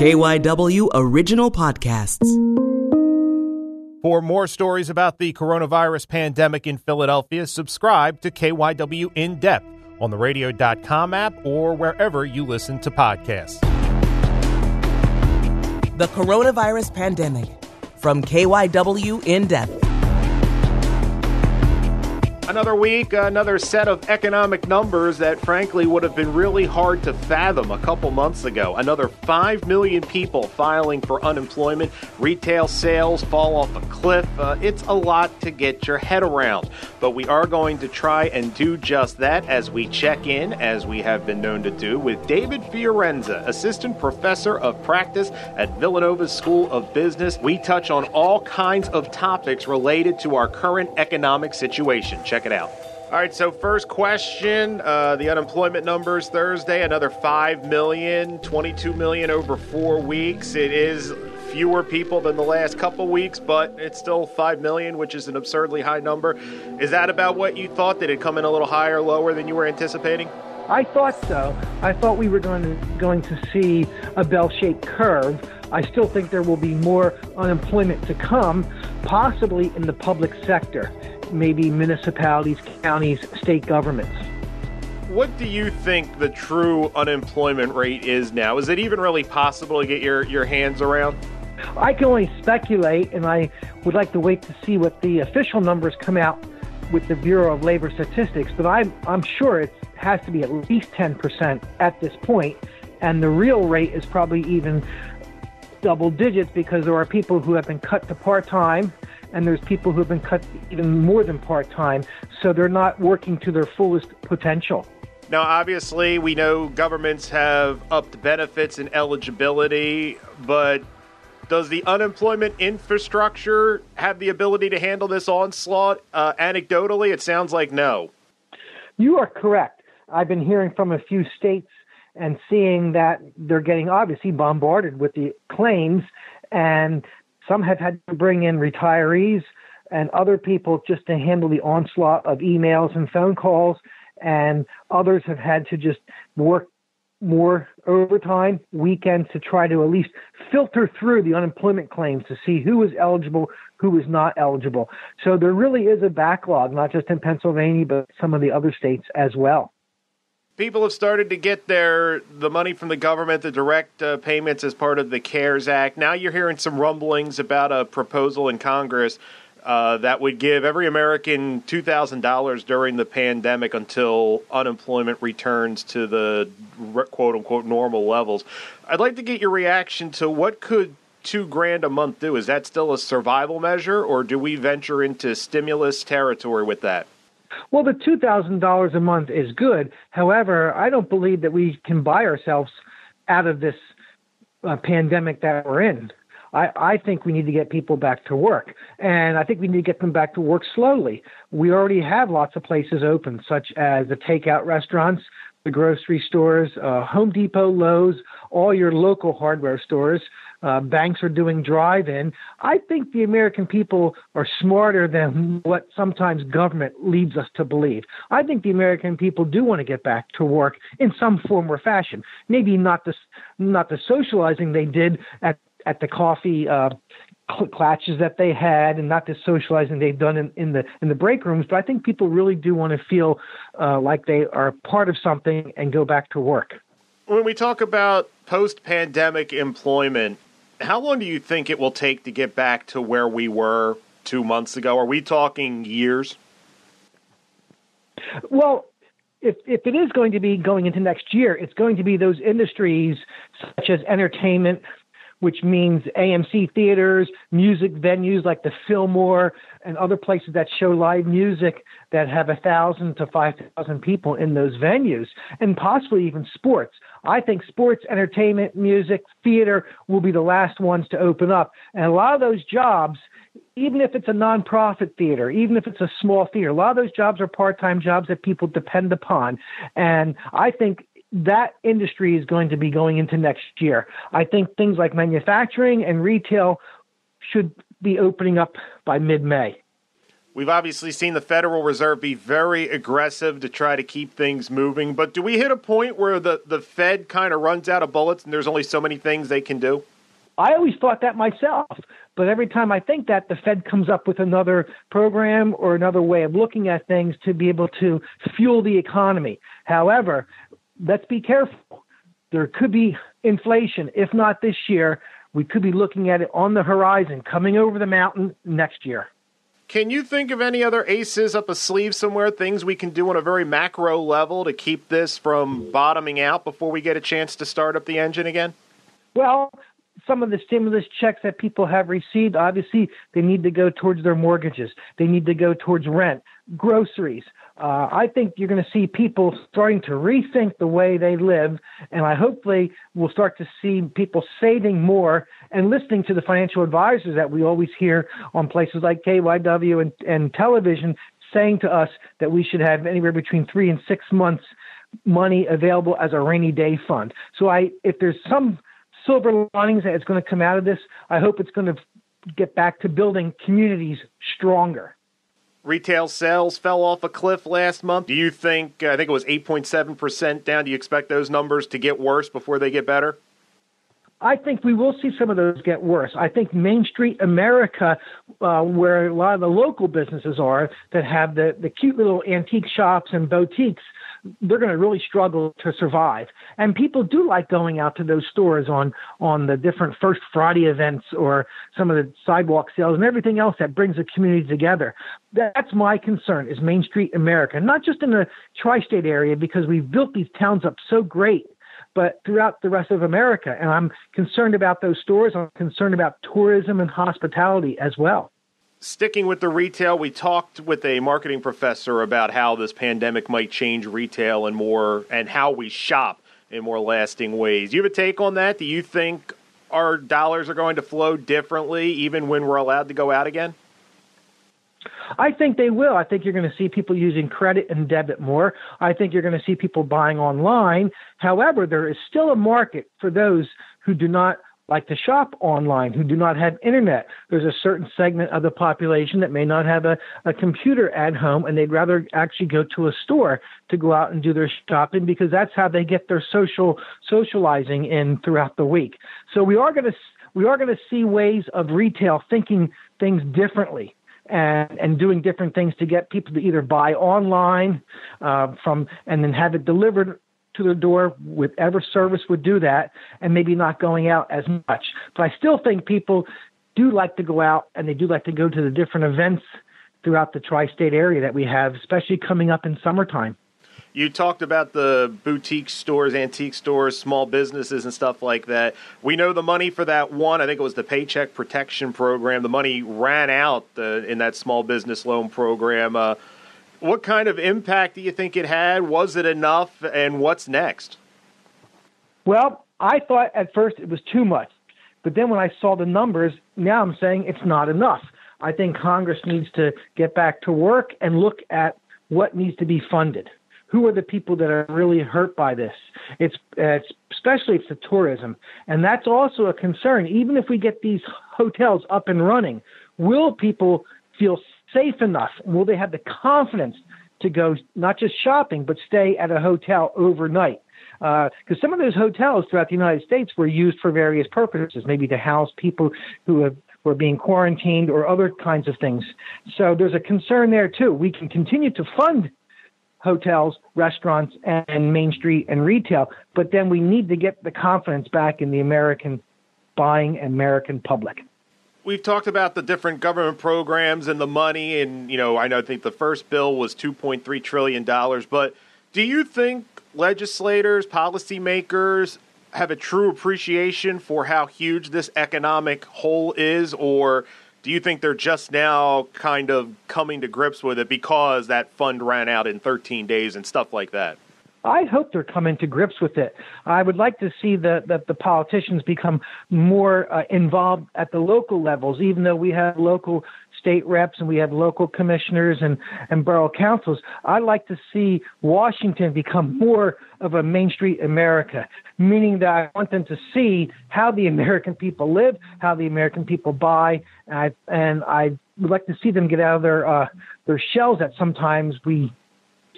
KYW Original Podcasts. For more stories about the coronavirus pandemic in Philadelphia, subscribe to KYW In Depth on the radio.com app or wherever you listen to podcasts. The coronavirus pandemic from KYW In Depth. Another week, another set of economic numbers that frankly would have been really hard to fathom a couple months ago. Another 5 million people filing for unemployment. Retail sales fall off a cliff. Uh, it's a lot to get your head around. But we are going to try and do just that as we check in, as we have been known to do, with David Fiorenza, Assistant Professor of Practice at Villanova School of Business. We touch on all kinds of topics related to our current economic situation. Check Check it out. All right, so first question uh, the unemployment numbers Thursday, another 5 million, 22 million over four weeks. It is fewer people than the last couple weeks, but it's still 5 million, which is an absurdly high number. Is that about what you thought? Did it come in a little higher, lower than you were anticipating? I thought so. I thought we were going to, going to see a bell shaped curve. I still think there will be more unemployment to come, possibly in the public sector maybe municipalities, counties, state governments. What do you think the true unemployment rate is now? Is it even really possible to get your, your hands around? I can only speculate, and I would like to wait to see what the official numbers come out with the Bureau of Labor Statistics, but I'm, I'm sure it has to be at least 10% at this point, and the real rate is probably even double digits because there are people who have been cut to part time and there's people who have been cut even more than part time, so they're not working to their fullest potential. Now, obviously, we know governments have upped benefits and eligibility, but does the unemployment infrastructure have the ability to handle this onslaught? Uh, anecdotally, it sounds like no. You are correct. I've been hearing from a few states and seeing that they're getting obviously bombarded with the claims, and some have had to bring in retirees and other people just to handle the onslaught of emails and phone calls, and others have had to just work more overtime, weekends to try to at least filter through the unemployment claims to see who is eligible, who is not eligible. So there really is a backlog, not just in Pennsylvania, but some of the other states as well people have started to get their the money from the government, the direct uh, payments as part of the CARES Act. Now you're hearing some rumblings about a proposal in Congress uh, that would give every American two thousand dollars during the pandemic until unemployment returns to the quote unquote normal levels. I'd like to get your reaction to what could two grand a month do? Is that still a survival measure, or do we venture into stimulus territory with that? Well, the $2,000 a month is good. However, I don't believe that we can buy ourselves out of this uh, pandemic that we're in. I, I think we need to get people back to work. And I think we need to get them back to work slowly. We already have lots of places open, such as the takeout restaurants, the grocery stores, uh, Home Depot, Lowe's, all your local hardware stores. Uh, banks are doing drive in. I think the American people are smarter than what sometimes government leads us to believe. I think the American people do want to get back to work in some form or fashion. Maybe not the, not the socializing they did at, at the coffee uh, clatches that they had and not the socializing they've done in, in the in the break rooms but i think people really do want to feel uh, like they are part of something and go back to work when we talk about post pandemic employment how long do you think it will take to get back to where we were two months ago? Are we talking years? Well, if if it is going to be going into next year, it's going to be those industries such as entertainment, which means AMC theaters, music venues like the Fillmore and other places that show live music that have a thousand to five thousand people in those venues, and possibly even sports. I think sports, entertainment, music, theater will be the last ones to open up, and a lot of those jobs. Even if it's a nonprofit theater, even if it's a small theater, a lot of those jobs are part-time jobs that people depend upon. And I think that industry is going to be going into next year. I think things like manufacturing and retail should be opening up by mid May. We've obviously seen the Federal Reserve be very aggressive to try to keep things moving, but do we hit a point where the, the Fed kind of runs out of bullets and there's only so many things they can do? I always thought that myself, but every time I think that, the Fed comes up with another program or another way of looking at things to be able to fuel the economy. However, let's be careful. There could be inflation, if not this year, we could be looking at it on the horizon coming over the mountain next year. Can you think of any other aces up a sleeve somewhere, things we can do on a very macro level to keep this from bottoming out before we get a chance to start up the engine again? Well, some of the stimulus checks that people have received, obviously, they need to go towards their mortgages. They need to go towards rent, groceries. Uh, I think you're going to see people starting to rethink the way they live, and I hopefully will start to see people saving more and listening to the financial advisors that we always hear on places like KYW and, and television saying to us that we should have anywhere between three and six months money available as a rainy day fund. So I, if there's some silver linings that is going to come out of this, I hope it's going to get back to building communities stronger. Retail sales fell off a cliff last month. Do you think, I think it was 8.7% down, do you expect those numbers to get worse before they get better? I think we will see some of those get worse. I think Main Street America, uh, where a lot of the local businesses are that have the, the cute little antique shops and boutiques, they're going to really struggle to survive. And people do like going out to those stores on on the different First Friday events or some of the sidewalk sales and everything else that brings the community together. That's my concern is Main Street America, not just in the tri-state area because we've built these towns up so great but throughout the rest of America. And I'm concerned about those stores. I'm concerned about tourism and hospitality as well sticking with the retail, we talked with a marketing professor about how this pandemic might change retail and more and how we shop in more lasting ways. Do you have a take on that? Do you think our dollars are going to flow differently even when we're allowed to go out again? I think they will. I think you're going to see people using credit and debit more. I think you're going to see people buying online. However, there is still a market for those who do not like to shop online who do not have internet. There's a certain segment of the population that may not have a, a computer at home and they'd rather actually go to a store to go out and do their shopping because that's how they get their social socializing in throughout the week. So we are going to we are going to see ways of retail thinking things differently and, and doing different things to get people to either buy online uh, from and then have it delivered to their door, whatever service would do that, and maybe not going out as much. But I still think people do like to go out and they do like to go to the different events throughout the tri state area that we have, especially coming up in summertime. You talked about the boutique stores, antique stores, small businesses, and stuff like that. We know the money for that one, I think it was the Paycheck Protection Program, the money ran out uh, in that small business loan program. Uh, what kind of impact do you think it had? Was it enough? And what's next? Well, I thought at first it was too much. But then when I saw the numbers, now I'm saying it's not enough. I think Congress needs to get back to work and look at what needs to be funded. Who are the people that are really hurt by this? It's, it's especially it's the tourism, and that's also a concern. Even if we get these hotels up and running, will people feel safe enough? Will they have the confidence to go not just shopping, but stay at a hotel overnight? Because uh, some of those hotels throughout the United States were used for various purposes, maybe to house people who have, were being quarantined or other kinds of things. So there's a concern there too. We can continue to fund hotels, restaurants, and Main Street and retail, but then we need to get the confidence back in the American buying American public we've talked about the different government programs and the money, and you know, I know I think the first bill was two point three trillion dollars. But do you think legislators, policymakers have a true appreciation for how huge this economic hole is, or do you think they're just now kind of coming to grips with it because that fund ran out in 13 days and stuff like that? I hope they're coming to grips with it. I would like to see that the, the politicians become more uh, involved at the local levels, even though we have local state reps and we have local commissioners and, and borough councils. I'd like to see Washington become more of a Main Street America, meaning that I want them to see how the American people live, how the American people buy, and I, and I would like to see them get out of their uh, their shells that sometimes we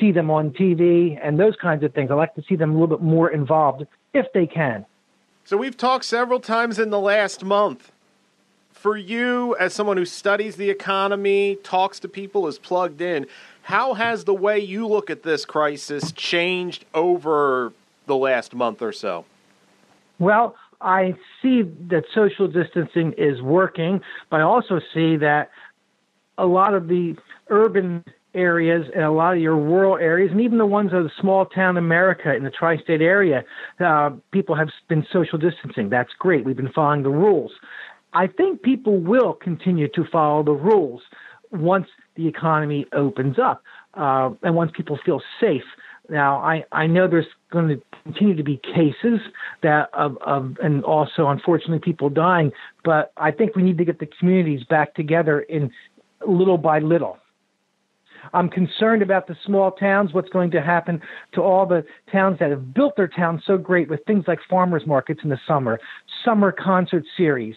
see them on TV and those kinds of things. I like to see them a little bit more involved if they can. So we've talked several times in the last month. For you, as someone who studies the economy, talks to people, is plugged in, how has the way you look at this crisis changed over the last month or so? Well, I see that social distancing is working, but I also see that a lot of the urban areas and a lot of your rural areas, and even the ones of the small town America in the tri state area, uh, people have been social distancing. That's great. We've been following the rules. I think people will continue to follow the rules once the economy opens up uh, and once people feel safe. Now, I, I know there's going to continue to be cases that of, of and also unfortunately people dying, but I think we need to get the communities back together in little by little. I'm concerned about the small towns, what's going to happen to all the towns that have built their towns so great with things like farmers markets in the summer, summer concert series,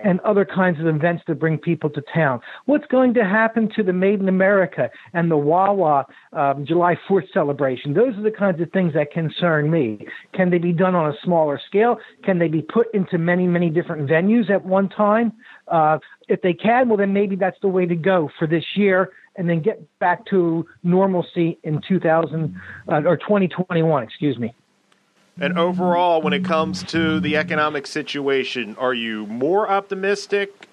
and other kinds of events to bring people to town. What's going to happen to the Made in America and the Wawa um, July 4th celebration? Those are the kinds of things that concern me. Can they be done on a smaller scale? Can they be put into many, many different venues at one time? Uh, if they can, well, then maybe that's the way to go for this year and then get back to normalcy in 2000 uh, or 2021, excuse me. And overall, when it comes to the economic situation, are you more optimistic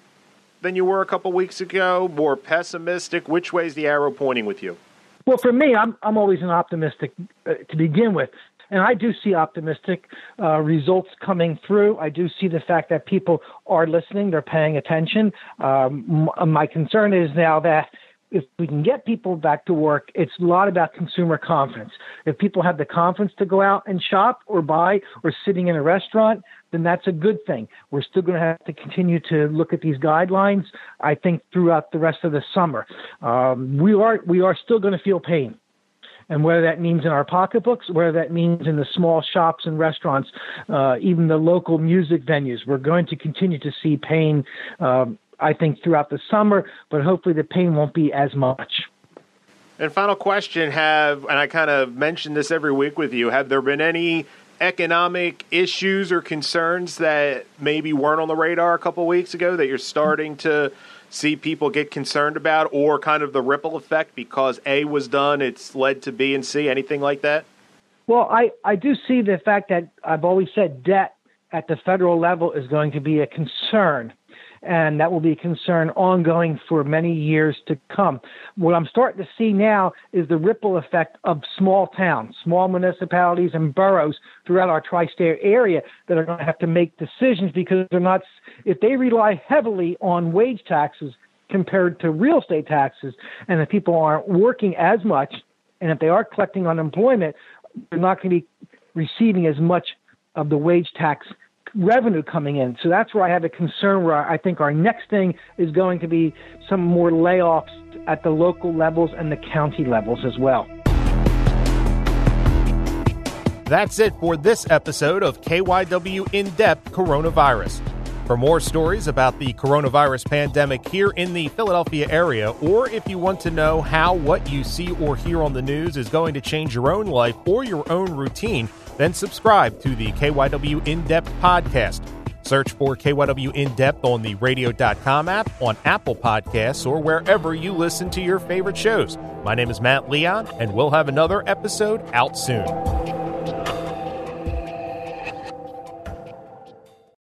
than you were a couple weeks ago? More pessimistic? Which way is the arrow pointing with you? Well, for me, I'm I'm always an optimistic uh, to begin with, and I do see optimistic uh, results coming through. I do see the fact that people are listening, they're paying attention. Um, my concern is now that if we can get people back to work, it's a lot about consumer confidence. If people have the confidence to go out and shop or buy or sitting in a restaurant, then that's a good thing. We're still going to have to continue to look at these guidelines. I think throughout the rest of the summer, um, we are we are still going to feel pain. And whether that means in our pocketbooks, whether that means in the small shops and restaurants, uh, even the local music venues, we're going to continue to see pain um, I think, throughout the summer, but hopefully the pain won't be as much. And final question have, and I kind of mention this every week with you, have there been any economic issues or concerns that maybe weren't on the radar a couple weeks ago that you're starting to see people get concerned about, or kind of the ripple effect because A was done, it's led to B and C, anything like that? Well, I, I do see the fact that I've always said debt at the federal level is going to be a concern and that will be a concern ongoing for many years to come. What I'm starting to see now is the ripple effect of small towns, small municipalities, and boroughs throughout our tri state area that are going to have to make decisions because they're not, if they rely heavily on wage taxes compared to real estate taxes, and if people aren't working as much, and if they are collecting unemployment, they're not going to be receiving as much of the wage tax revenue coming in. So that's where I have a concern where I think our next thing is going to be some more layoffs at the local levels and the county levels as well. That's it for this episode of KYW In Depth Coronavirus. For more stories about the coronavirus pandemic here in the Philadelphia area, or if you want to know how what you see or hear on the news is going to change your own life or your own routine, then subscribe to the KYW In Depth podcast. Search for KYW In Depth on the radio.com app, on Apple Podcasts, or wherever you listen to your favorite shows. My name is Matt Leon, and we'll have another episode out soon.